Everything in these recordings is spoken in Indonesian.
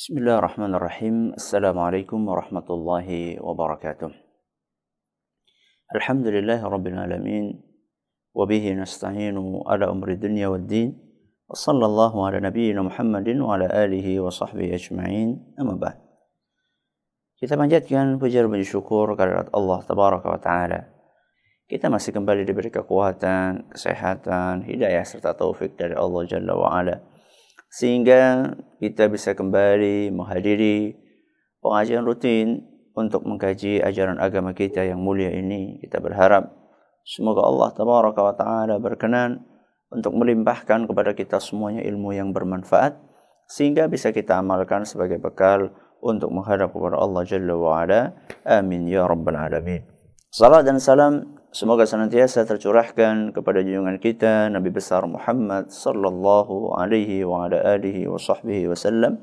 بسم الله الرحمن الرحيم السلام عليكم ورحمة الله وبركاته الحمد لله رب العالمين وبه نستعين على أمر الدنيا والدين وصلى الله على نبينا محمد وعلى آله وصحبه أجمعين أما بعد Kita panjatkan puja dan syukur kehadirat Allah Tabaraka wa Ta'ala. Kita masih kembali diberi kekuatan, kesehatan, hidayah serta taufik dari Allah Jalla wa Ala. Sehingga kita bisa kembali menghadiri pengajian rutin untuk mengkaji ajaran agama kita yang mulia ini. Kita berharap semoga Allah Tabaraka wa Ta'ala berkenan untuk melimpahkan kepada kita semuanya ilmu yang bermanfaat sehingga bisa kita amalkan sebagai bekal untuk menghadap kepada Allah Jalla wa Ala. Amin ya rabbal alamin. Salam dan salam semoga senantiasa tercurahkan kepada junjungan kita Nabi besar Muhammad sallallahu alaihi wa ala alihi wa sahbihi wasallam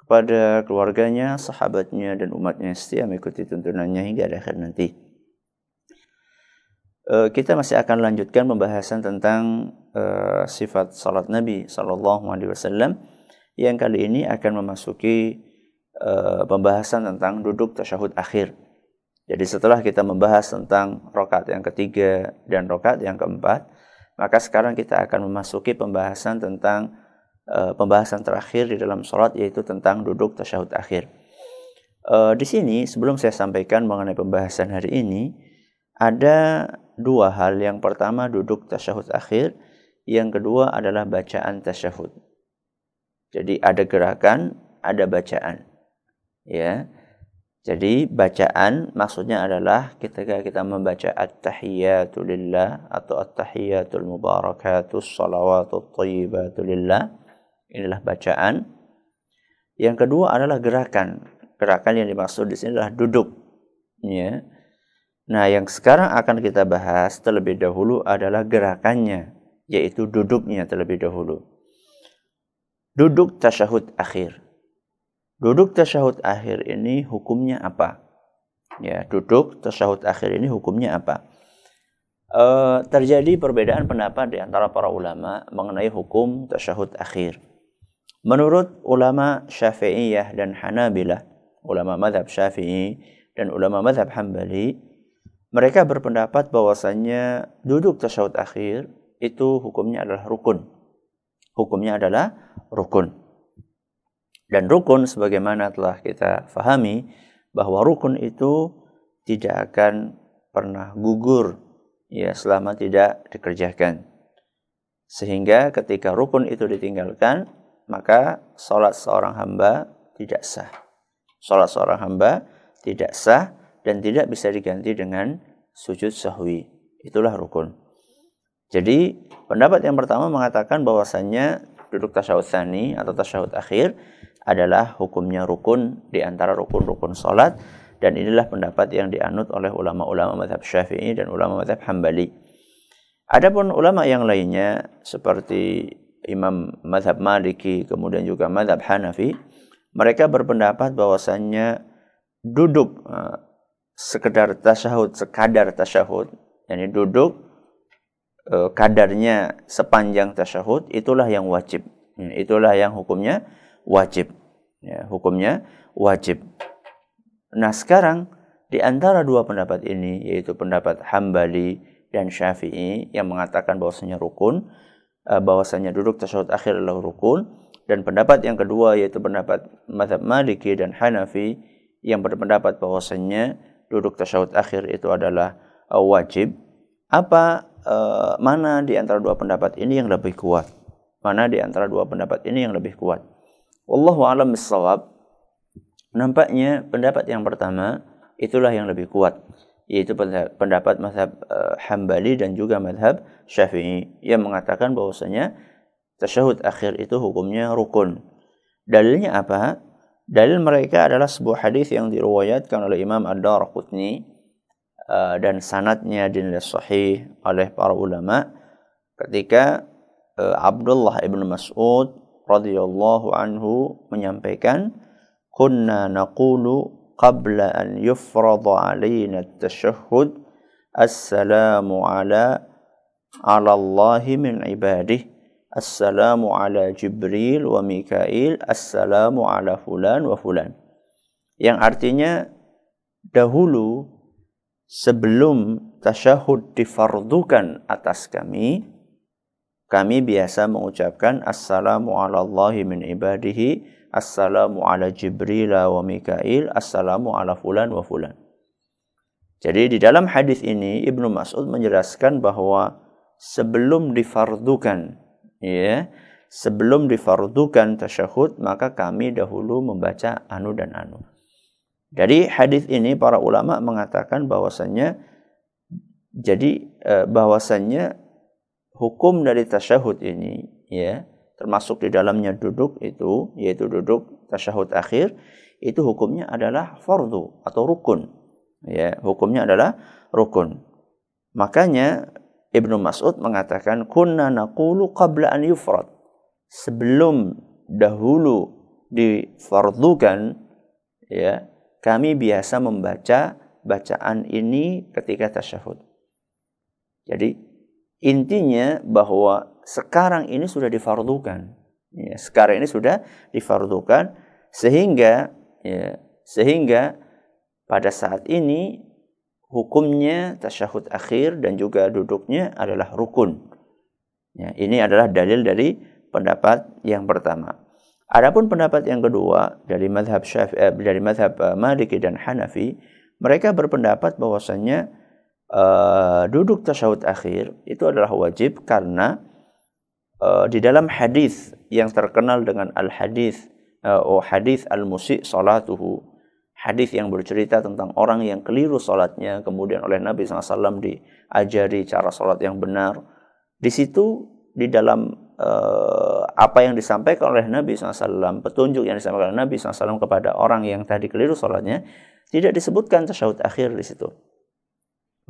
kepada keluarganya, sahabatnya dan umatnya setia mengikuti tuntunannya hingga akhir nanti. Eh, kita masih akan lanjutkan pembahasan tentang uh, sifat salat Nabi sallallahu alaihi wasallam yang kali ini akan memasuki uh, pembahasan tentang duduk tasyahud akhir. Jadi setelah kita membahas tentang rokat yang ketiga dan rokat yang keempat, maka sekarang kita akan memasuki pembahasan tentang uh, pembahasan terakhir di dalam sholat yaitu tentang duduk tasyahud akhir. Uh, di sini sebelum saya sampaikan mengenai pembahasan hari ini, ada dua hal. Yang pertama duduk tasyahud akhir, yang kedua adalah bacaan tasyahud. Jadi ada gerakan, ada bacaan ya. Jadi bacaan maksudnya adalah ketika kita membaca at-tahiyatu lillah atau at-tahiyatul mubarakatus salawatut thayyibatu lillah. Inilah bacaan. Yang kedua adalah gerakan. Gerakan yang dimaksud di sini adalah duduk. Ya. Nah, yang sekarang akan kita bahas terlebih dahulu adalah gerakannya, yaitu duduknya terlebih dahulu. Duduk tasyahud akhir. Duduk tasyahud akhir ini hukumnya apa? Ya, duduk tasyahud akhir ini hukumnya apa? E, terjadi perbedaan pendapat di antara para ulama mengenai hukum tasyahud akhir. Menurut ulama Syafi'iyah dan Hanabilah, ulama madhab Syafi'i dan ulama madhab Hambali, mereka berpendapat bahwasannya duduk tasyahud akhir itu hukumnya adalah rukun. Hukumnya adalah rukun. Dan rukun sebagaimana telah kita fahami bahwa rukun itu tidak akan pernah gugur ya selama tidak dikerjakan. Sehingga ketika rukun itu ditinggalkan, maka sholat seorang hamba tidak sah. Sholat seorang hamba tidak sah dan tidak bisa diganti dengan sujud sahwi. Itulah rukun. Jadi pendapat yang pertama mengatakan bahwasannya duduk tasyahud tsani atau tasyahud akhir adalah hukumnya rukun di antara rukun-rukun salat dan inilah pendapat yang dianut oleh ulama-ulama mazhab Syafi'i dan ulama mazhab Hambali. Adapun ulama yang lainnya seperti Imam mazhab Maliki kemudian juga mazhab Hanafi, mereka berpendapat bahwasannya duduk uh, sekedar tasyahud, sekadar tasyahud, yakni duduk uh, kadarnya sepanjang tasyahud itulah yang wajib. Itulah yang hukumnya wajib. Ya, hukumnya wajib. Nah sekarang di antara dua pendapat ini yaitu pendapat Hambali dan Syafi'i yang mengatakan bahwasanya rukun, eh, bahwasanya duduk tasyahud akhir adalah rukun dan pendapat yang kedua yaitu pendapat mazhab Maliki dan Hanafi yang berpendapat bahwasanya duduk tasyahud akhir itu adalah uh, wajib. Apa uh, mana di antara dua pendapat ini yang lebih kuat? Mana di antara dua pendapat ini yang lebih kuat? Wallahu alam bisawab. Nampaknya pendapat yang pertama itulah yang lebih kuat yaitu pendapat mazhab uh, Hambali dan juga mazhab Syafi'i yang mengatakan bahwasanya tasyahud akhir itu hukumnya rukun. Dalilnya apa? Dalil mereka adalah sebuah hadis yang diriwayatkan oleh Imam Ad-Darqutni uh, dan sanatnya dinilai sahih oleh para ulama ketika uh, Abdullah ibn Mas'ud radhiyallahu anhu menyampaikan kunna naqulu qabla an yufrada alaina at-tashahhud assalamu ala ala Allah min ibadih Assalamu ala Jibril wa Mikail, Assalamu ala fulan wa fulan. Yang artinya dahulu sebelum tasyahud difardukan atas kami, kami biasa mengucapkan Assalamu ala Allahi min ibadihi, Assalamu ala Jibril wa Mikail, Assalamu ala fulan wa fulan. Jadi di dalam hadis ini Ibnu Mas'ud menjelaskan bahwa sebelum difardukan ya sebelum difardukan tasyahud maka kami dahulu membaca anu dan anu. Dari hadis ini para ulama mengatakan bahwasannya jadi eh, bahwasannya hukum dari tasyahud ini ya termasuk di dalamnya duduk itu yaitu duduk tasyahud akhir itu hukumnya adalah fardu atau rukun ya hukumnya adalah rukun makanya Ibnu Mas'ud mengatakan kunna naqulu qabla an yufrad. Sebelum dahulu difardukan ya, kami biasa membaca bacaan ini ketika tasyahud. Jadi intinya bahwa sekarang ini sudah difardukan. Ya, sekarang ini sudah difardukan sehingga ya, sehingga pada saat ini hukumnya tasyahud akhir dan juga duduknya adalah rukun. Ya, ini adalah dalil dari pendapat yang pertama. Adapun pendapat yang kedua dari madhab Syafi'i eh, dari madhab uh, Maliki dan Hanafi, mereka berpendapat bahwasanya uh, duduk tasyahud akhir itu adalah wajib karena uh, di dalam hadis yang terkenal dengan al hadis uh, oh hadis al musi salatuhu hadis yang bercerita tentang orang yang keliru sholatnya, kemudian oleh Nabi SAW diajari cara sholat yang benar. Di situ, di dalam uh, apa yang disampaikan oleh Nabi SAW, petunjuk yang disampaikan oleh Nabi SAW kepada orang yang tadi keliru sholatnya, tidak disebutkan tasyahud akhir di situ.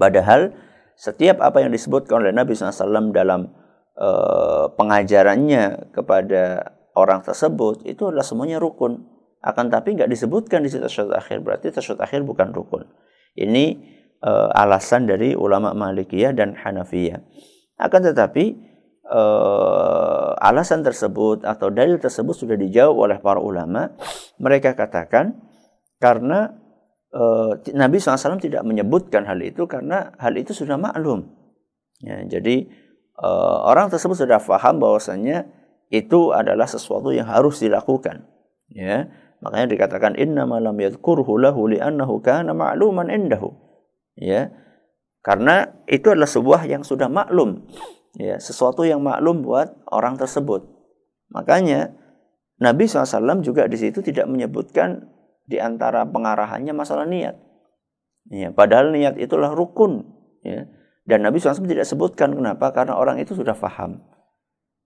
Padahal, setiap apa yang disebutkan oleh Nabi SAW dalam uh, pengajarannya kepada orang tersebut, itu adalah semuanya rukun. Akan tapi nggak disebutkan di situ tasyahud akhir berarti tasyahud akhir bukan rukun. Ini uh, alasan dari ulama Malikiyah dan Hanafiyah. Akan tetapi uh, alasan tersebut atau dalil tersebut sudah dijawab oleh para ulama. Mereka katakan karena Nabi SAW tidak menyebutkan hal itu karena hal itu sudah maklum ya, jadi uh, orang tersebut sudah paham bahwasanya itu adalah sesuatu yang harus dilakukan ya Makanya dikatakan inna malam yadhkurhu lahu li'annahu kana ma'luman indahu. Ya. Karena itu adalah sebuah yang sudah maklum. Ya, sesuatu yang maklum buat orang tersebut. Makanya Nabi SAW juga di situ tidak menyebutkan di antara pengarahannya masalah niat. Ya, padahal niat itulah rukun. Ya. Dan Nabi SAW tidak sebutkan kenapa? Karena orang itu sudah faham.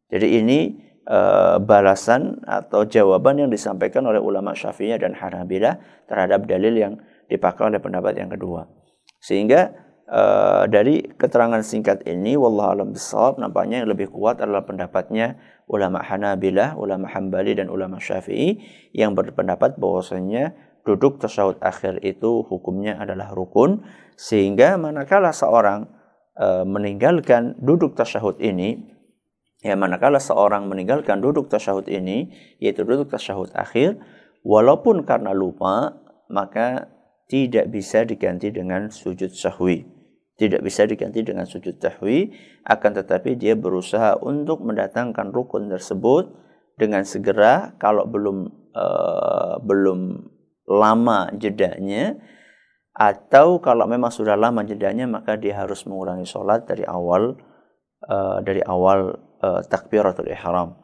Jadi ini uh, balasan atau jawaban yang disampaikan oleh ulama Syafi'iyah dan Hanabilah terhadap dalil yang dipakai oleh pendapat yang kedua. Sehingga uh, dari keterangan singkat ini wallahu alam bisawab nampaknya yang lebih kuat adalah pendapatnya ulama Hanabilah, ulama Hambali dan ulama Syafi'i yang berpendapat bahwasanya duduk tasyahud akhir itu hukumnya adalah rukun sehingga manakala seorang uh, meninggalkan duduk tasyahud ini Ya, manakala seorang meninggalkan duduk tasyahud ini, yaitu duduk tasyahud akhir, walaupun karena lupa, maka tidak bisa diganti dengan sujud sahwi. Tidak bisa diganti dengan sujud sahwi, akan tetapi dia berusaha untuk mendatangkan rukun tersebut dengan segera kalau belum uh, belum lama jedanya atau kalau memang sudah lama jedanya maka dia harus mengulangi sholat dari awal uh, dari awal uh, takbiratul ihram.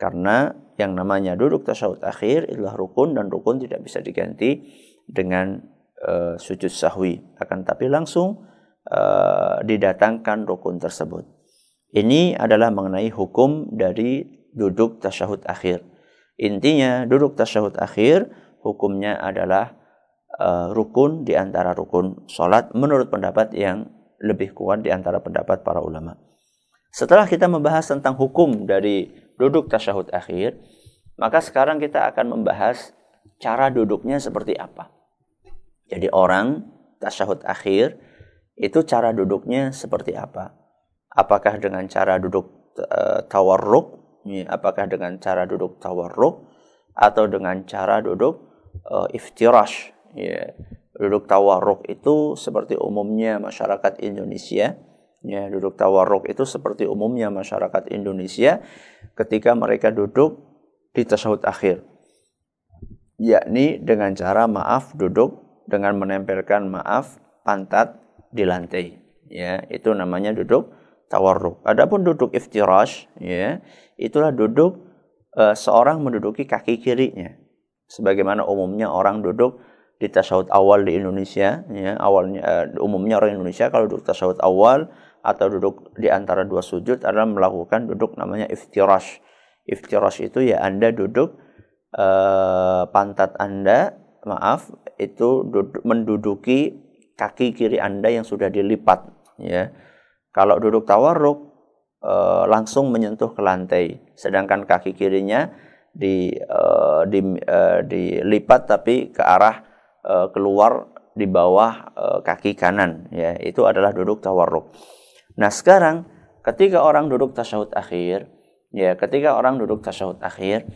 Karena yang namanya duduk tasyahud akhir adalah rukun dan rukun tidak bisa diganti dengan uh, sujud sahwi. Akan tapi langsung uh, didatangkan rukun tersebut. Ini adalah mengenai hukum dari duduk tasyahud akhir. Intinya duduk tasyahud akhir hukumnya adalah uh, rukun di antara rukun salat menurut pendapat yang lebih kuat di antara pendapat para ulama. Setelah kita membahas tentang hukum dari duduk tasyahud akhir, maka sekarang kita akan membahas cara duduknya seperti apa. Jadi orang tasyahud akhir itu cara duduknya seperti apa? Apakah dengan cara duduk uh, tawarruk? Apakah dengan cara duduk tawarruk? Atau dengan cara duduk uh, iftirash? Ya duduk tawarruk itu seperti umumnya masyarakat Indonesia. Ya duduk tawarruk itu seperti umumnya masyarakat Indonesia ketika mereka duduk di tasyahud akhir. Yakni dengan cara maaf duduk dengan menempelkan maaf pantat di lantai ya. Itu namanya duduk tawarruk. Adapun duduk iftirash ya itulah duduk uh, seorang menduduki kaki kirinya. Sebagaimana umumnya orang duduk di tasyahud awal di Indonesia ya awalnya uh, umumnya orang Indonesia kalau duduk tasyahud awal atau duduk di antara dua sujud adalah melakukan duduk namanya iftirash. Iftirash itu ya Anda duduk uh, pantat Anda maaf itu duduk, menduduki kaki kiri Anda yang sudah dilipat ya. Kalau duduk tawarruk e, langsung menyentuh ke lantai, sedangkan kaki kirinya di e, di e, dilipat tapi ke arah e, keluar di bawah e, kaki kanan ya. Itu adalah duduk tawarruk. Nah, sekarang ketika orang duduk tasyahud akhir, ya, ketika orang duduk tasyahud akhir,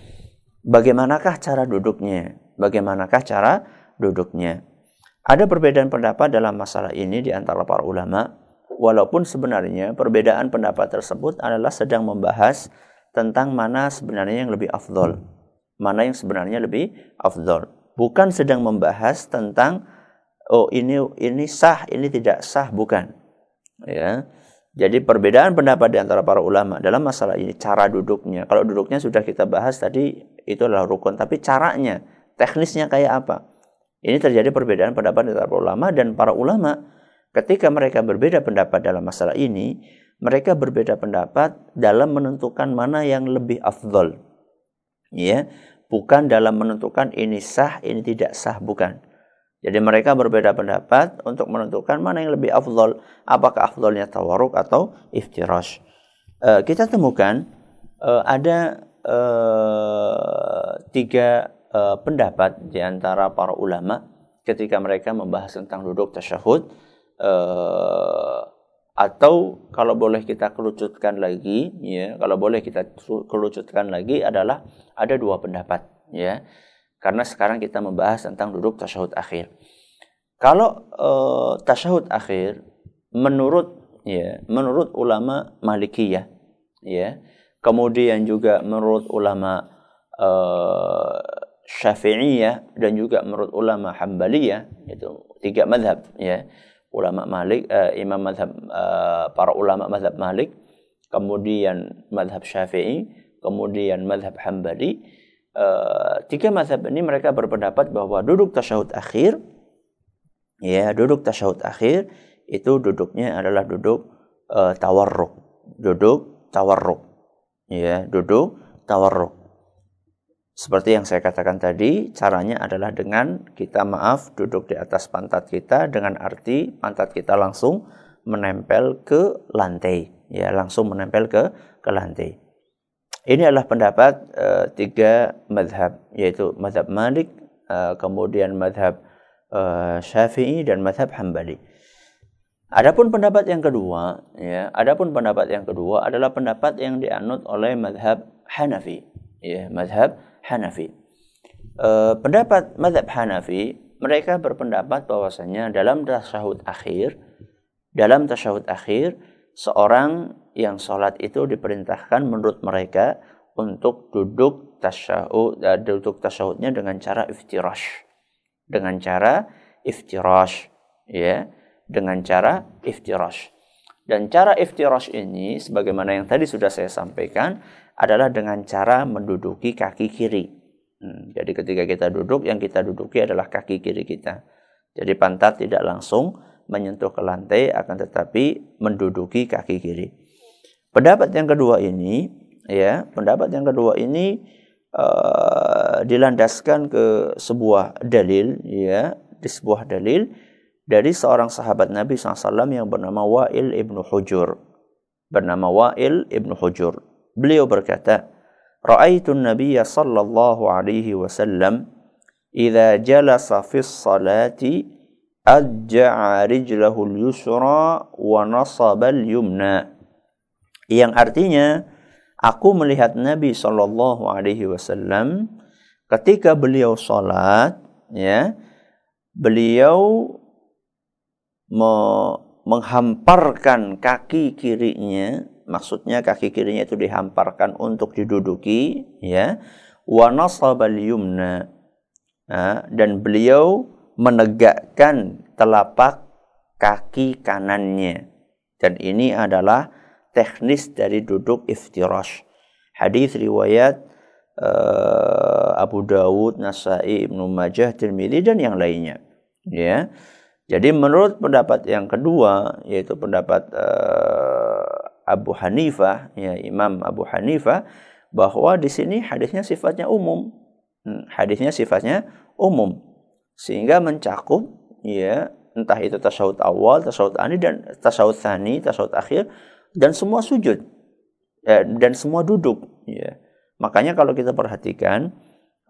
bagaimanakah cara duduknya? Bagaimanakah cara duduknya? Ada perbedaan pendapat dalam masalah ini di antara para ulama, walaupun sebenarnya perbedaan pendapat tersebut adalah sedang membahas tentang mana sebenarnya yang lebih afdol, mana yang sebenarnya lebih afdol. Bukan sedang membahas tentang oh ini ini sah, ini tidak sah, bukan. Ya. Jadi perbedaan pendapat di antara para ulama dalam masalah ini cara duduknya. Kalau duduknya sudah kita bahas tadi itu adalah rukun, tapi caranya, teknisnya kayak apa? Ini terjadi perbedaan pendapat antara ulama dan para ulama ketika mereka berbeda pendapat dalam masalah ini, mereka berbeda pendapat dalam menentukan mana yang lebih afdol. Ya, bukan dalam menentukan ini sah, ini tidak sah, bukan. Jadi mereka berbeda pendapat untuk menentukan mana yang lebih afdol, apakah afdolnya tawaruk atau iftirash. Uh, kita temukan uh, ada uh, tiga uh, pendapat di antara para ulama ketika mereka membahas tentang duduk tasyahud uh, atau kalau boleh kita kerucutkan lagi ya kalau boleh kita kerucutkan lagi adalah ada dua pendapat ya. Karena sekarang kita membahas tentang duduk tasyahud akhir. Kalau uh, tasyahud akhir menurut ya menurut ulama Malikiyah ya kemudian juga menurut ulama uh, Syafi'iyah dan juga menurut ulama Hambaliyah itu tiga madhab ya. Ulama Malik uh, imam madhab uh, para ulama madhab Malik kemudian madhab Syafi'i kemudian madhab Hambali uh, tiga madhab ini mereka berpendapat bahwa duduk tasyahud akhir ya duduk tasyahud akhir itu duduknya adalah duduk uh, tawarruk duduk tawarruk ya duduk tawarruk seperti yang saya katakan tadi, caranya adalah dengan kita maaf duduk di atas pantat kita dengan arti pantat kita langsung menempel ke lantai, ya langsung menempel ke ke lantai. Ini adalah pendapat uh, tiga madhab, yaitu madhab Malik, uh, kemudian madhab uh, Syafi'i dan madhab Hambali. Adapun pendapat yang kedua, ya, adapun pendapat yang kedua adalah pendapat yang dianut oleh madhab Hanafi, ya, madhab Hanafi. E, pendapat madhab Hanafi, mereka berpendapat bahwasanya dalam tasyahud akhir, dalam tasyahud akhir, seorang yang sholat itu diperintahkan menurut mereka untuk duduk tasyahud, uh, duduk tasyahudnya dengan cara iftirash. Dengan cara iftirash, ya, dengan cara iftirash. Dan cara iftirash ini, sebagaimana yang tadi sudah saya sampaikan, adalah dengan cara menduduki kaki kiri. Hmm, jadi ketika kita duduk, yang kita duduki adalah kaki kiri kita. Jadi pantat tidak langsung menyentuh ke lantai, akan tetapi menduduki kaki kiri. Pendapat yang kedua ini, ya, pendapat yang kedua ini uh, dilandaskan ke sebuah dalil, ya, di sebuah dalil dari seorang sahabat Nabi SAW yang bernama Wa'il ibnu Hujur. Bernama Wa'il ibnu Hujur. Beliau berkata, Ra'aitu Nabiya sallallahu alaihi wasallam idza jalasa fi salati ajja'a rijlahu al-yusra wa nasaba al-yumna. Yang artinya aku melihat Nabi Shallallahu alaihi wasallam ketika beliau sholat ya beliau me menghamparkan kaki kirinya maksudnya kaki kirinya itu dihamparkan untuk diduduki ya. Wa nasabal yumna. Nah, dan beliau menegakkan telapak kaki kanannya. Dan ini adalah teknis dari duduk iftirash. Hadis riwayat uh, Abu Dawud Nasai Ibnu Majah Tirmidzi dan yang lainnya ya. Jadi menurut pendapat yang kedua yaitu pendapat uh, Abu Hanifah, ya Imam Abu Hanifah, bahwa di sini hadisnya sifatnya umum. Hmm, hadisnya sifatnya umum. Sehingga mencakup ya entah itu tasawuf awal, tasawuf ani dan tasawuf tani, tasawuf akhir dan semua sujud ya, dan semua duduk ya. Makanya kalau kita perhatikan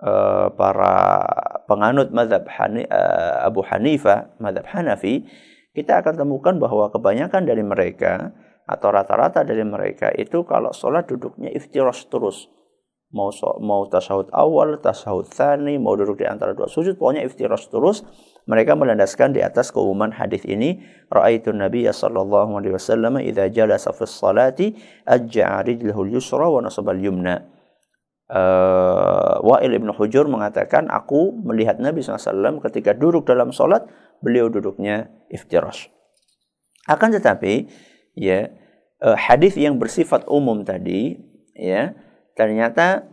uh, para penganut mazhab Hani, uh, Abu Hanifah, mazhab Hanafi, kita akan temukan bahwa kebanyakan dari mereka atau rata-rata dari mereka itu kalau sholat duduknya iftiros terus mau so, mau tasawuf awal, tasawuf tsani, mau duduk di antara dua sujud, pokoknya iftiros terus. Mereka melandaskan di atas keumuman hadis ini, ra'aitu Nabi sallallahu alaihi wasallam idza jalasa fi sholati ajja'a rijlahu yusra wa nasaba al-yumna. Uh, Wa'il ibn Hujur mengatakan, aku melihat Nabi SAW ketika duduk dalam sholat, beliau duduknya iftiros. Akan tetapi, ya. Uh, hadis yang bersifat umum tadi ya ternyata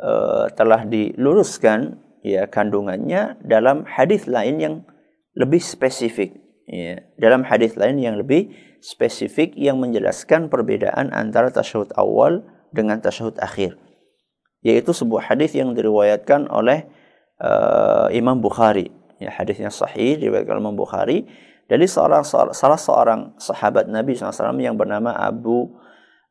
uh, telah diluruskan ya kandungannya dalam hadis lain yang lebih spesifik ya. Dalam hadis lain yang lebih spesifik yang menjelaskan perbedaan antara tasyahud awal dengan tasyahud akhir. Yaitu sebuah hadis yang diriwayatkan oleh uh, Imam Bukhari. Ya hadisnya sahih diriwayatkan Imam Bukhari dari seorang salah seorang sahabat Nabi SAW yang bernama Abu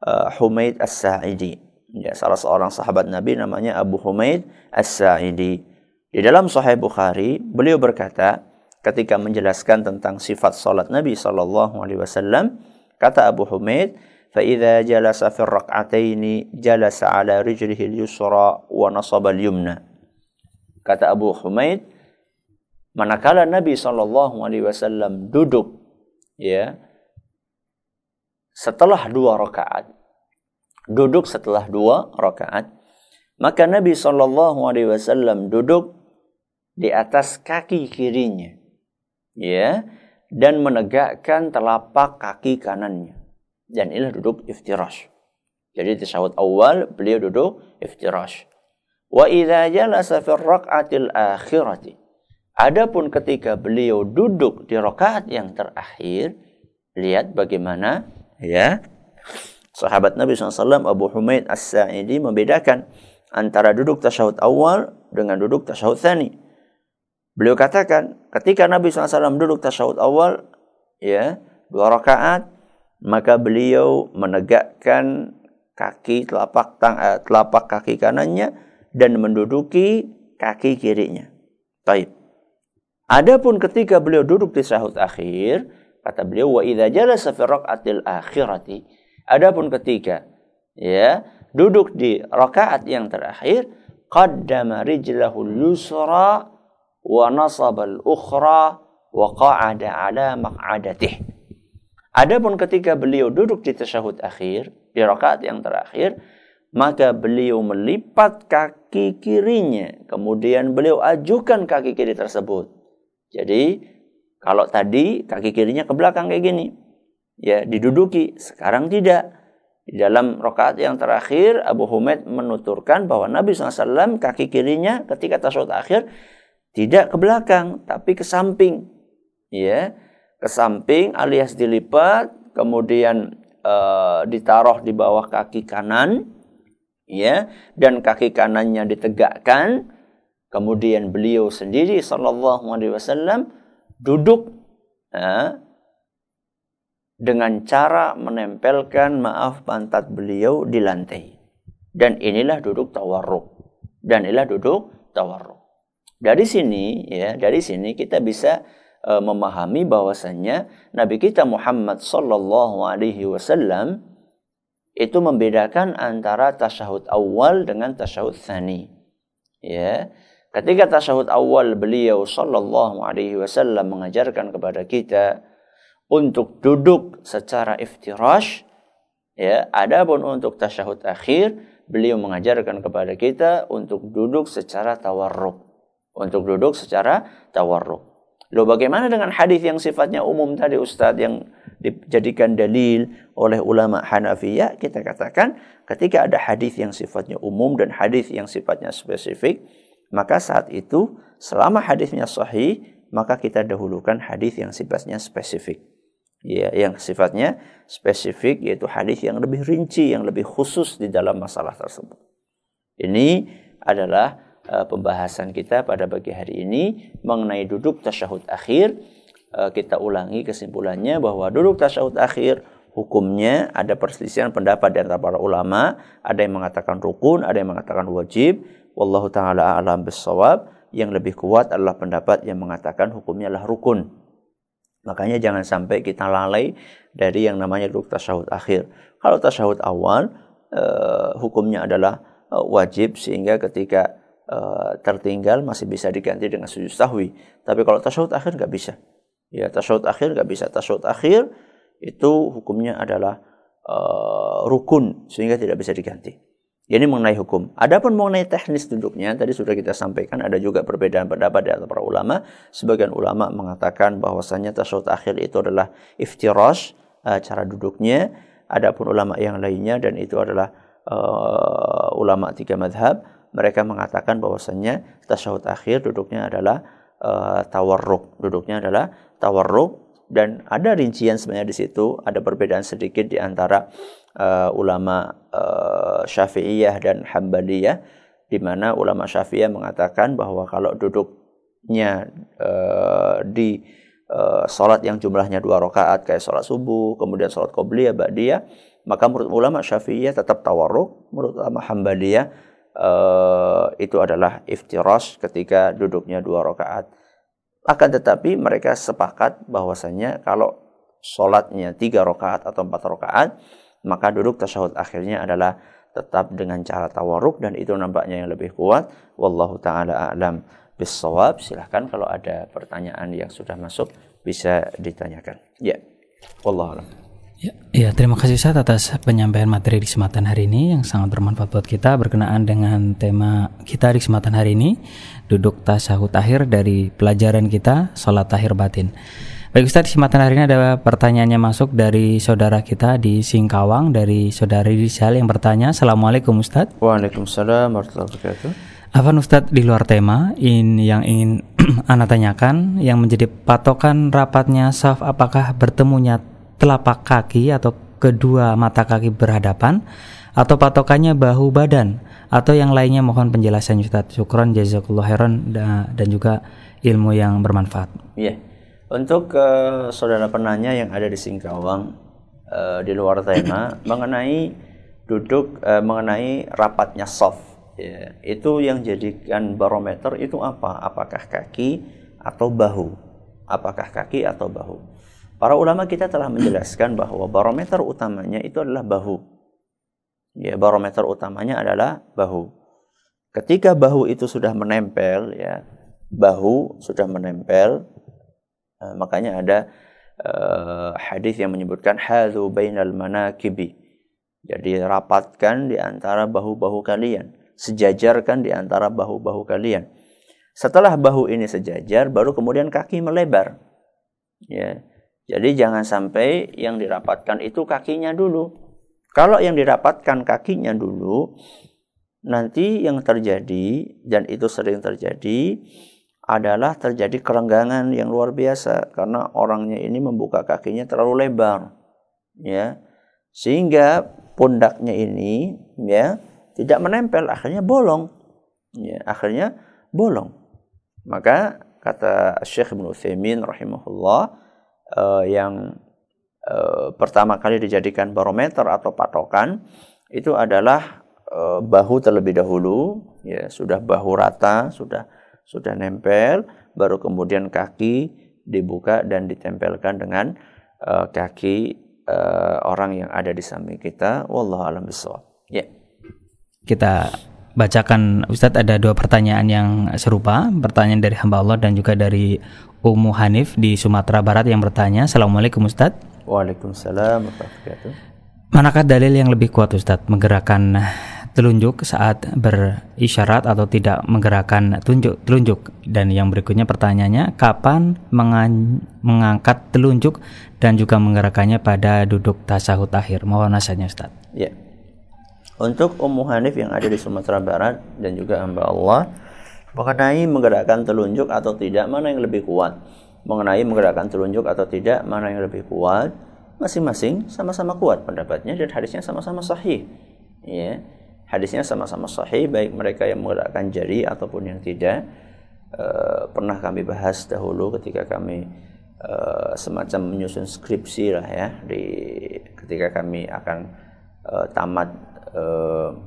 uh, Humaid As-Sa'idi. Ya, salah seorang sahabat Nabi namanya Abu Humaid As-Sa'idi. Di dalam Sahih Bukhari, beliau berkata ketika menjelaskan tentang sifat salat Nabi sallallahu alaihi wasallam, kata Abu Humaid, "Fa jalasa fi rak'ataini jalasa ala rijlihi al-yusra wa nasaba al-yumna." Kata Abu Humaid, manakala Nabi Shallallahu Alaihi Wasallam duduk ya setelah dua rakaat duduk setelah dua rakaat maka Nabi Shallallahu Alaihi Wasallam duduk di atas kaki kirinya ya dan menegakkan telapak kaki kanannya. Dan inilah duduk iftirash. Jadi tasawuf awal beliau duduk iftirash. Wa idza jalasa fi rakaatil akhirati Adapun ketika beliau duduk di rakaat yang terakhir, lihat bagaimana ya sahabat Nabi SAW Abu Humaid As-Sa'idi membedakan antara duduk tasyahud awal dengan duduk tasyahud thani. Beliau katakan ketika Nabi SAW duduk tasyahud awal ya dua rakaat maka beliau menegakkan kaki telapak tang, eh, telapak kaki kanannya dan menduduki kaki kirinya. Taib. Adapun ketika beliau duduk di sahut akhir, kata beliau wa idza jalasa fi raqatil akhirati. Adapun ketika ya duduk di rakaat yang terakhir, qaddama rijlahu yusra wa nasaba al-ukhra wa qa'ada ala maq'adatih. Adapun ketika beliau duduk di tasyahud akhir, di rakaat yang terakhir, maka beliau melipat kaki kirinya, kemudian beliau ajukan kaki kiri tersebut jadi kalau tadi kaki kirinya ke belakang kayak gini, ya diduduki. Sekarang tidak. Di dalam rokaat yang terakhir Abu Humaid menuturkan bahwa Nabi SAW kaki kirinya ketika tasawuf akhir tidak ke belakang tapi ke samping. Ya, ke samping alias dilipat, kemudian e, ditaruh di bawah kaki kanan, ya, dan kaki kanannya ditegakkan, Kemudian beliau sendiri sallallahu alaihi wasallam duduk ya, dengan cara menempelkan maaf pantat beliau di lantai. Dan inilah duduk tawarruk. Dan inilah duduk tawarruk. Dari sini ya, dari sini kita bisa uh, memahami bahwasannya Nabi kita Muhammad sallallahu alaihi wasallam itu membedakan antara tasyahud awal dengan tasyahud tsani. Ya. Ketika tasyahud awal beliau sallallahu alaihi wasallam mengajarkan kepada kita untuk duduk secara iftirash ya adapun untuk tasyahud akhir beliau mengajarkan kepada kita untuk duduk secara tawarruk. Untuk duduk secara tawarruk. Loh bagaimana dengan hadis yang sifatnya umum tadi Ustadz yang dijadikan dalil oleh ulama Hanafiyah? Kita katakan ketika ada hadis yang sifatnya umum dan hadis yang sifatnya spesifik maka saat itu selama hadisnya sahih maka kita dahulukan hadis yang sifatnya spesifik ya yang sifatnya spesifik yaitu hadis yang lebih rinci yang lebih khusus di dalam masalah tersebut ini adalah uh, pembahasan kita pada pagi hari ini mengenai duduk tasyahud akhir. Uh, kita ulangi kesimpulannya bahwa duduk tasyahud akhir hukumnya ada perselisihan pendapat di antara para ulama, ada yang mengatakan rukun, ada yang mengatakan wajib. Wallahu taala a'lam bissawab. Yang lebih kuat adalah pendapat yang mengatakan hukumnya adalah rukun. Makanya jangan sampai kita lalai dari yang namanya duduk tasyahud akhir. Kalau tasyahud awal uh, hukumnya adalah uh, wajib sehingga ketika uh, tertinggal masih bisa diganti dengan sujud sahwi. Tapi kalau tasyahud akhir nggak bisa. Ya tasyahud akhir nggak bisa. Tasyahud akhir itu hukumnya adalah uh, rukun sehingga tidak bisa diganti. Ini mengenai hukum. Adapun mengenai teknis duduknya, tadi sudah kita sampaikan ada juga perbedaan pendapat di antara para ulama. Sebagian ulama mengatakan bahwasanya tasyahud akhir itu adalah iftirash, uh, cara duduknya. Adapun ulama yang lainnya dan itu adalah uh, ulama tiga madhab mereka mengatakan bahwasanya tasyahud akhir duduknya adalah uh, tawarruk. Duduknya adalah tawarruk dan ada rincian sebenarnya di situ, ada perbedaan sedikit di antara uh, ulama uh, Syafi'iyah dan Hambaliyah di mana ulama Syafi'iyah mengatakan bahwa kalau duduknya uh, di uh, salat yang jumlahnya dua rakaat kayak salat subuh, kemudian salat qobliyah, ba'diyah, maka menurut ulama Syafi'iyah tetap tawarruk, menurut ulama Hambaliyah uh, itu adalah iftiros ketika duduknya dua rakaat. Akan tetapi mereka sepakat bahwasanya kalau sholatnya tiga rakaat atau empat rakaat, maka duduk tasyahud akhirnya adalah tetap dengan cara tawaruk dan itu nampaknya yang lebih kuat. Wallahu taala a'lam bisawab. Silahkan kalau ada pertanyaan yang sudah masuk bisa ditanyakan. Ya. Wallahu a'lam. Ya, ya, terima kasih Ustaz atas penyampaian materi di kesempatan hari ini yang sangat bermanfaat buat kita. Berkenaan dengan tema kita di kesempatan hari ini duduk tasahud akhir dari pelajaran kita sholat akhir batin. Baik Ustaz, di kesempatan hari ini ada pertanyaannya masuk dari saudara kita di Singkawang dari saudari Rizal yang bertanya Assalamualaikum Ustaz. Waalaikumsalam warahmatullahi wabarakatuh. Apa Ustadz di luar tema ini yang ingin Anda tanyakan yang menjadi patokan rapatnya saf apakah bertemunya telapak kaki atau kedua mata kaki berhadapan atau patokannya bahu badan atau yang lainnya mohon penjelasan Ustaz. Syukron jazakallahu khairan dan juga ilmu yang bermanfaat. Iya. Untuk uh, saudara penanya yang ada di Singkawang uh, di luar tema mengenai duduk uh, mengenai rapatnya soft ya, itu yang jadikan barometer itu apa? Apakah kaki atau bahu? Apakah kaki atau bahu? Para ulama kita telah menjelaskan bahwa barometer utamanya itu adalah bahu. Ya, barometer utamanya adalah bahu. Ketika bahu itu sudah menempel, ya, bahu sudah menempel, uh, makanya ada uh, hadis yang menyebutkan hadzu bainal manakibi. Jadi rapatkan di antara bahu-bahu kalian, sejajarkan di antara bahu-bahu kalian. Setelah bahu ini sejajar, baru kemudian kaki melebar. Ya. Jadi jangan sampai yang dirapatkan itu kakinya dulu. Kalau yang dirapatkan kakinya dulu, nanti yang terjadi dan itu sering terjadi adalah terjadi kerenggangan yang luar biasa. Karena orangnya ini membuka kakinya terlalu lebar ya. Sehingga pundaknya ini ya tidak menempel akhirnya bolong ya akhirnya bolong. Maka kata Syekh Ibnu Utsaimin rahimahullah uh, yang uh, pertama kali dijadikan barometer atau patokan itu adalah uh, bahu terlebih dahulu ya sudah bahu rata sudah sudah nempel baru kemudian kaki dibuka dan ditempelkan dengan uh, kaki uh, orang yang ada di samping kita. Wallahu a'lam. Ya. Yeah. Kita bacakan Ustadz ada dua pertanyaan yang serupa, pertanyaan dari hamba Allah dan juga dari Ummu Hanif di Sumatera Barat yang bertanya, Assalamualaikum Ustadz. Waalaikumsalam Manakah dalil yang lebih kuat Ustadz menggerakkan telunjuk saat berisyarat atau tidak menggerakkan tunjuk telunjuk? Dan yang berikutnya pertanyaannya kapan mengangkat telunjuk dan juga menggerakkannya pada duduk tasahud akhir? Mohon nasihatnya Ustaz ya untuk Ummu Hanif yang ada di Sumatera Barat dan juga hamba Allah mengenai menggerakkan telunjuk atau tidak mana yang lebih kuat? Mengenai menggerakkan telunjuk atau tidak mana yang lebih kuat? Masing-masing sama-sama kuat pendapatnya dan hadisnya sama-sama sahih. Ya hadisnya sama-sama sahih baik mereka yang menggerakkan jari ataupun yang tidak. E, pernah kami bahas dahulu ketika kami e, semacam menyusun skripsi lah ya di ketika kami akan e, tamat e,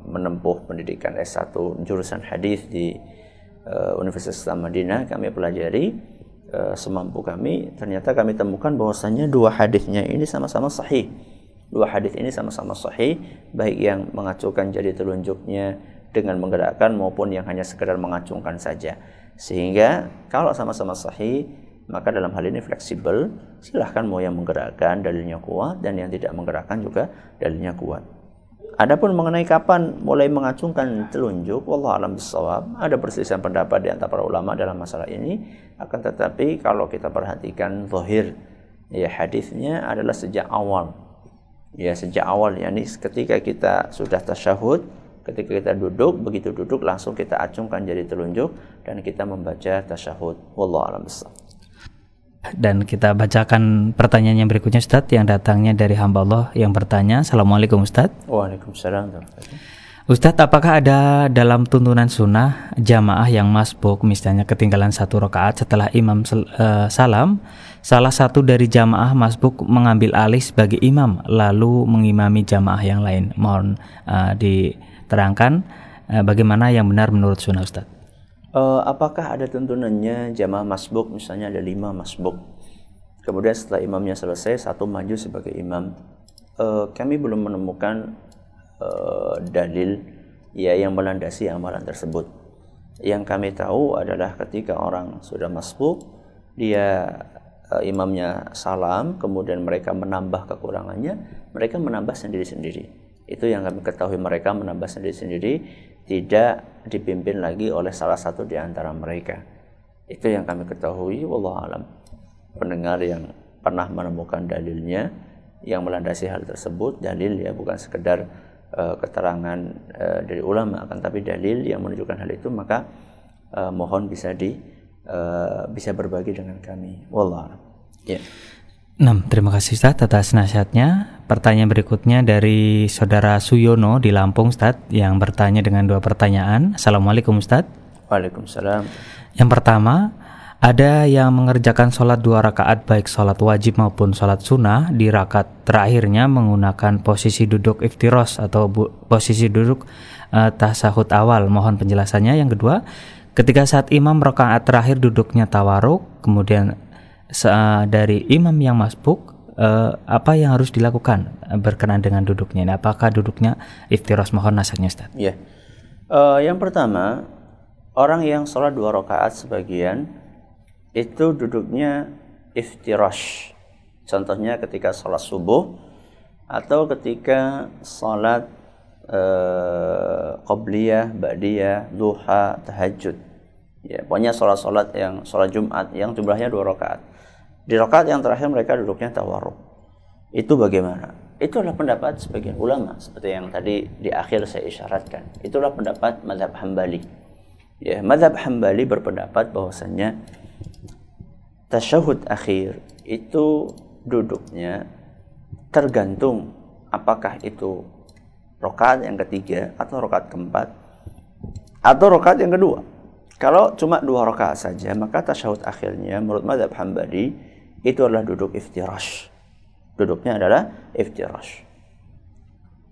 menempuh pendidikan S1 jurusan hadis di e, Universitas Islam Madinah kami pelajari e, semampu kami ternyata kami temukan bahwasanya dua hadisnya ini sama-sama sahih Dua hadis ini sama-sama sahih, baik yang mengacungkan jari telunjuknya dengan menggerakkan maupun yang hanya sekedar mengacungkan saja. Sehingga kalau sama-sama sahih, maka dalam hal ini fleksibel, silahkan mau yang menggerakkan dalilnya kuat dan yang tidak menggerakkan juga dalilnya kuat. Adapun mengenai kapan mulai mengacungkan telunjuk, wallah alam bisawab, ada perselisihan pendapat di antara para ulama dalam masalah ini. Akan tetapi kalau kita perhatikan zahir ya hadisnya adalah sejak awal. Ya sejak awal yakni ketika kita sudah tasyahud ketika kita duduk begitu duduk langsung kita acungkan jari telunjuk dan kita membaca tasyahud. Wallahu alam dan kita bacakan pertanyaan yang berikutnya Ustaz yang datangnya dari hamba Allah yang bertanya Assalamualaikum Ustaz Waalaikumsalam Ustadz, apakah ada dalam tuntunan sunnah jamaah yang masbuk, misalnya ketinggalan satu rakaat setelah imam uh, salam, salah satu dari jamaah masbuk mengambil alih sebagai imam, lalu mengimami jamaah yang lain? Mohon uh, diterangkan uh, bagaimana yang benar menurut sunnah Ustadz. Uh, apakah ada tuntunannya jamaah masbuk, misalnya ada lima masbuk, kemudian setelah imamnya selesai, satu maju sebagai imam. Uh, kami belum menemukan uh, dalil ya yang melandasi amalan tersebut. Yang kami tahu adalah ketika orang sudah masbuk, dia uh, imamnya salam, kemudian mereka menambah kekurangannya, mereka menambah sendiri-sendiri. Itu yang kami ketahui mereka menambah sendiri-sendiri, tidak dipimpin lagi oleh salah satu di antara mereka. Itu yang kami ketahui, wallahu alam. Pendengar yang pernah menemukan dalilnya yang melandasi hal tersebut, dalil ya bukan sekedar uh, keterangan uh, dari ulama akan tapi dalil yang menunjukkan hal itu maka uh, mohon bisa di uh, bisa berbagi dengan kami wallah ya yeah. Nah, terima kasih Ustaz atas nasihatnya. Pertanyaan berikutnya dari Saudara Suyono di Lampung Ustaz yang bertanya dengan dua pertanyaan. Assalamualaikum Ustaz. Waalaikumsalam. Yang pertama, ada yang mengerjakan sholat dua rakaat baik sholat wajib maupun sholat sunnah di rakaat terakhirnya menggunakan posisi duduk iftiros atau posisi duduk uh, tasahud awal. Mohon penjelasannya. Yang kedua, ketika saat imam rakaat terakhir duduknya tawaruk, kemudian dari imam yang masbuk, uh, apa yang harus dilakukan berkenaan dengan duduknya? Ini apakah duduknya iftiros? Mohon nasihatnya Ustaz. Ya. Uh, yang pertama, orang yang sholat dua rakaat sebagian itu duduknya iftirash. Contohnya ketika sholat subuh atau ketika sholat uh, qobliyah, ba'diyah, duha, tahajud. Ya, pokoknya sholat-sholat yang sholat Jumat yang jumlahnya dua rakaat. Di rakaat yang terakhir mereka duduknya tawarruk. Itu bagaimana? Itu adalah pendapat sebagian ulama seperti yang tadi di akhir saya isyaratkan. Itulah pendapat madhab Hambali. Ya, madhab Hambali berpendapat bahwasanya tasyahud akhir itu duduknya tergantung apakah itu rokaat yang ketiga atau rokaat keempat atau rokaat yang kedua. Kalau cuma dua rokaat saja, maka tasyahud akhirnya menurut madhab Hambali itu adalah duduk iftirash. Duduknya adalah iftirash.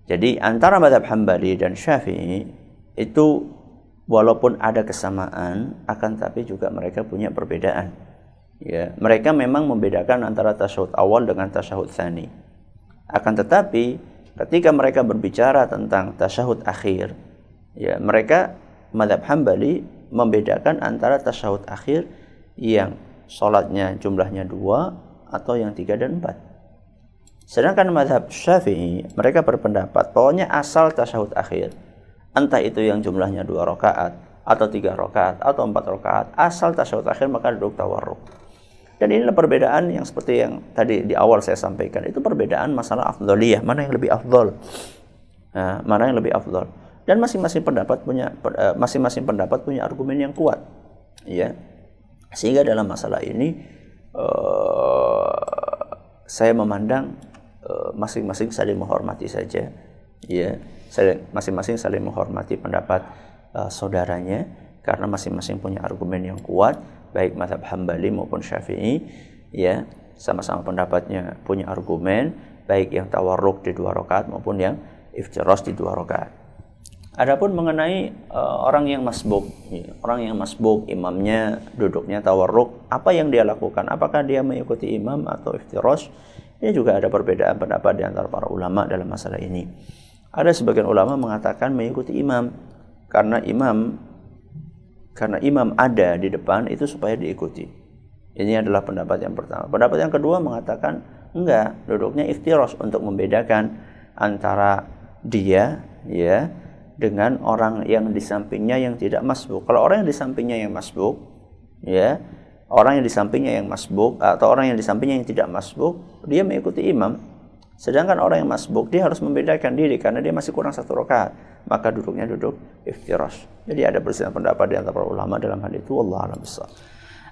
Jadi antara madhab Hambali dan Syafi'i itu walaupun ada kesamaan, akan tapi juga mereka punya perbedaan. Ya, mereka memang membedakan antara tasyahud awal dengan tasyahud tsani. Akan tetapi ketika mereka berbicara tentang tasyahud akhir, ya mereka madhab Hambali membedakan antara tasyahud akhir yang sholatnya jumlahnya dua atau yang tiga dan empat. Sedangkan madhab Syafi'i mereka berpendapat pokoknya asal tasyahud akhir entah itu yang jumlahnya dua rakaat atau tiga rakaat atau empat rakaat asal tasyahud akhir maka duduk tawarruk. Dan inilah perbedaan yang seperti yang tadi di awal saya sampaikan. Itu perbedaan masalah afdoliyah. Mana yang lebih afdol. Nah, mana yang lebih afdol. Dan masing-masing pendapat punya eh, masing-masing pendapat punya argumen yang kuat. Ya. Sehingga dalam masalah ini uh, saya memandang eh, masing-masing saling menghormati saja. Ya. Masing-masing saling menghormati pendapat uh, saudaranya karena masing-masing punya argumen yang kuat baik mazhab Hambali maupun Syafi'i ya sama-sama pendapatnya punya argumen baik yang tawarruk di dua rakaat maupun yang iftiros di dua rakaat. Adapun mengenai uh, orang yang masbuk, ya, orang yang masbuk imamnya duduknya tawarruk, apa yang dia lakukan? Apakah dia mengikuti imam atau iftiros? Ini juga ada perbedaan pendapat di antara para ulama dalam masalah ini. Ada sebagian ulama mengatakan mengikuti imam karena imam karena imam ada di depan itu supaya diikuti. Ini adalah pendapat yang pertama. Pendapat yang kedua mengatakan enggak, duduknya iftiros untuk membedakan antara dia ya dengan orang yang di sampingnya yang tidak masbuk. Kalau orang yang di sampingnya yang masbuk, ya, orang yang di sampingnya yang masbuk atau orang yang di sampingnya yang tidak masbuk, dia mengikuti imam. Sedangkan orang yang masbuk dia harus membedakan diri karena dia masih kurang satu rakaat maka duduknya duduk iftirash. Jadi ada perselisihan pendapat di antara ulama dalam hal itu Allah alam besar.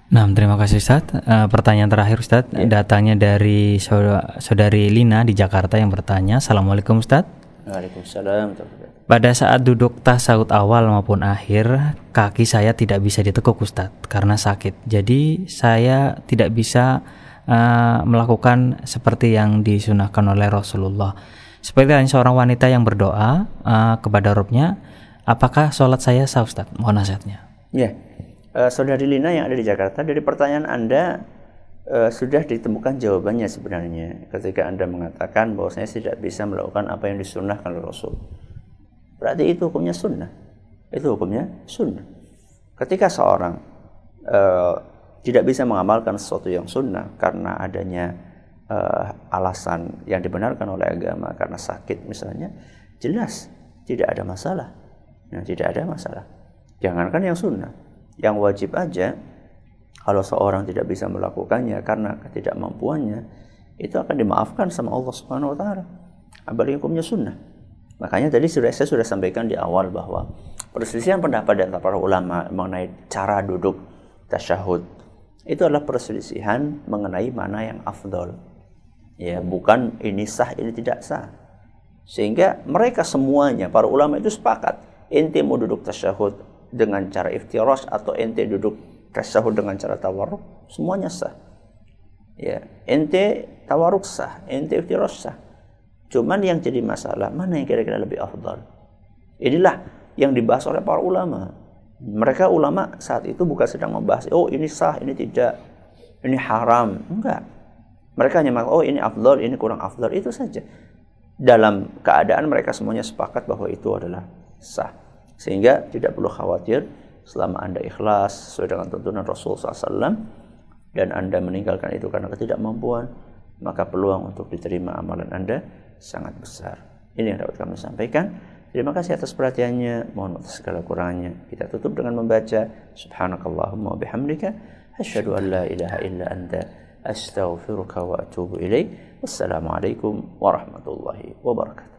Nah, terima kasih Ustaz. Uh, pertanyaan terakhir Ustaz, ya. datangnya dari saudari Lina di Jakarta yang bertanya, Assalamualaikum Ustaz. Waalaikumsalam. Pada saat duduk tasawuf awal maupun akhir, kaki saya tidak bisa ditekuk Ustaz karena sakit. Jadi saya tidak bisa uh, melakukan seperti yang disunahkan oleh Rasulullah. Seperti hanya seorang wanita yang berdoa uh, kepada Robnya, apakah sholat saya sah Ustaz? Mohon nasihatnya. Ya, uh, saudari Lina yang ada di Jakarta, dari pertanyaan Anda uh, sudah ditemukan jawabannya sebenarnya ketika Anda mengatakan bahwa saya tidak bisa melakukan apa yang disunahkan oleh Rasul. Berarti itu hukumnya sunnah. Itu hukumnya sunnah. Ketika seorang uh, tidak bisa mengamalkan sesuatu yang sunnah karena adanya uh, alasan yang dibenarkan oleh agama karena sakit misalnya, jelas tidak ada masalah. Ya, tidak ada masalah. Jangankan yang sunnah, yang wajib aja kalau seorang tidak bisa melakukannya karena ketidakmampuannya, itu akan dimaafkan sama Allah Subhanahu wa taala. Apalagi hukumnya sunnah. Makanya tadi sudah saya sudah sampaikan di awal bahwa perselisihan pendapat di antara para ulama mengenai cara duduk tasyahud itu adalah perselisihan mengenai mana yang afdol. Ya bukan ini sah ini tidak sah. Sehingga mereka semuanya para ulama itu sepakat ente mau duduk tasyahud dengan cara iftiras atau ente duduk tasyahud dengan cara tawarruk semuanya sah. Ya ente tawarruk sah ente iftiras sah cuman yang jadi masalah mana yang kira-kira lebih afdal? Inilah yang dibahas oleh para ulama. Mereka ulama saat itu bukan sedang membahas oh ini sah ini tidak ini haram. Enggak. Mereka hanya mengatakan, oh ini afdol, ini kurang afdol, itu saja. Dalam keadaan mereka semuanya sepakat bahwa itu adalah sah. Sehingga tidak perlu khawatir selama Anda ikhlas sesuai dengan tuntunan Rasul SAW dan Anda meninggalkan itu karena ketidakmampuan, maka peluang untuk diterima amalan Anda sangat besar. Ini yang dapat kami sampaikan. Terima kasih atas perhatiannya. Mohon atas segala kurangnya. Kita tutup dengan membaca Subhanakallahumma bihamdika asyhadu an la ilaha illa anta astaghfiruka wa atubu ilaik. Wassalamualaikum warahmatullahi wabarakatuh.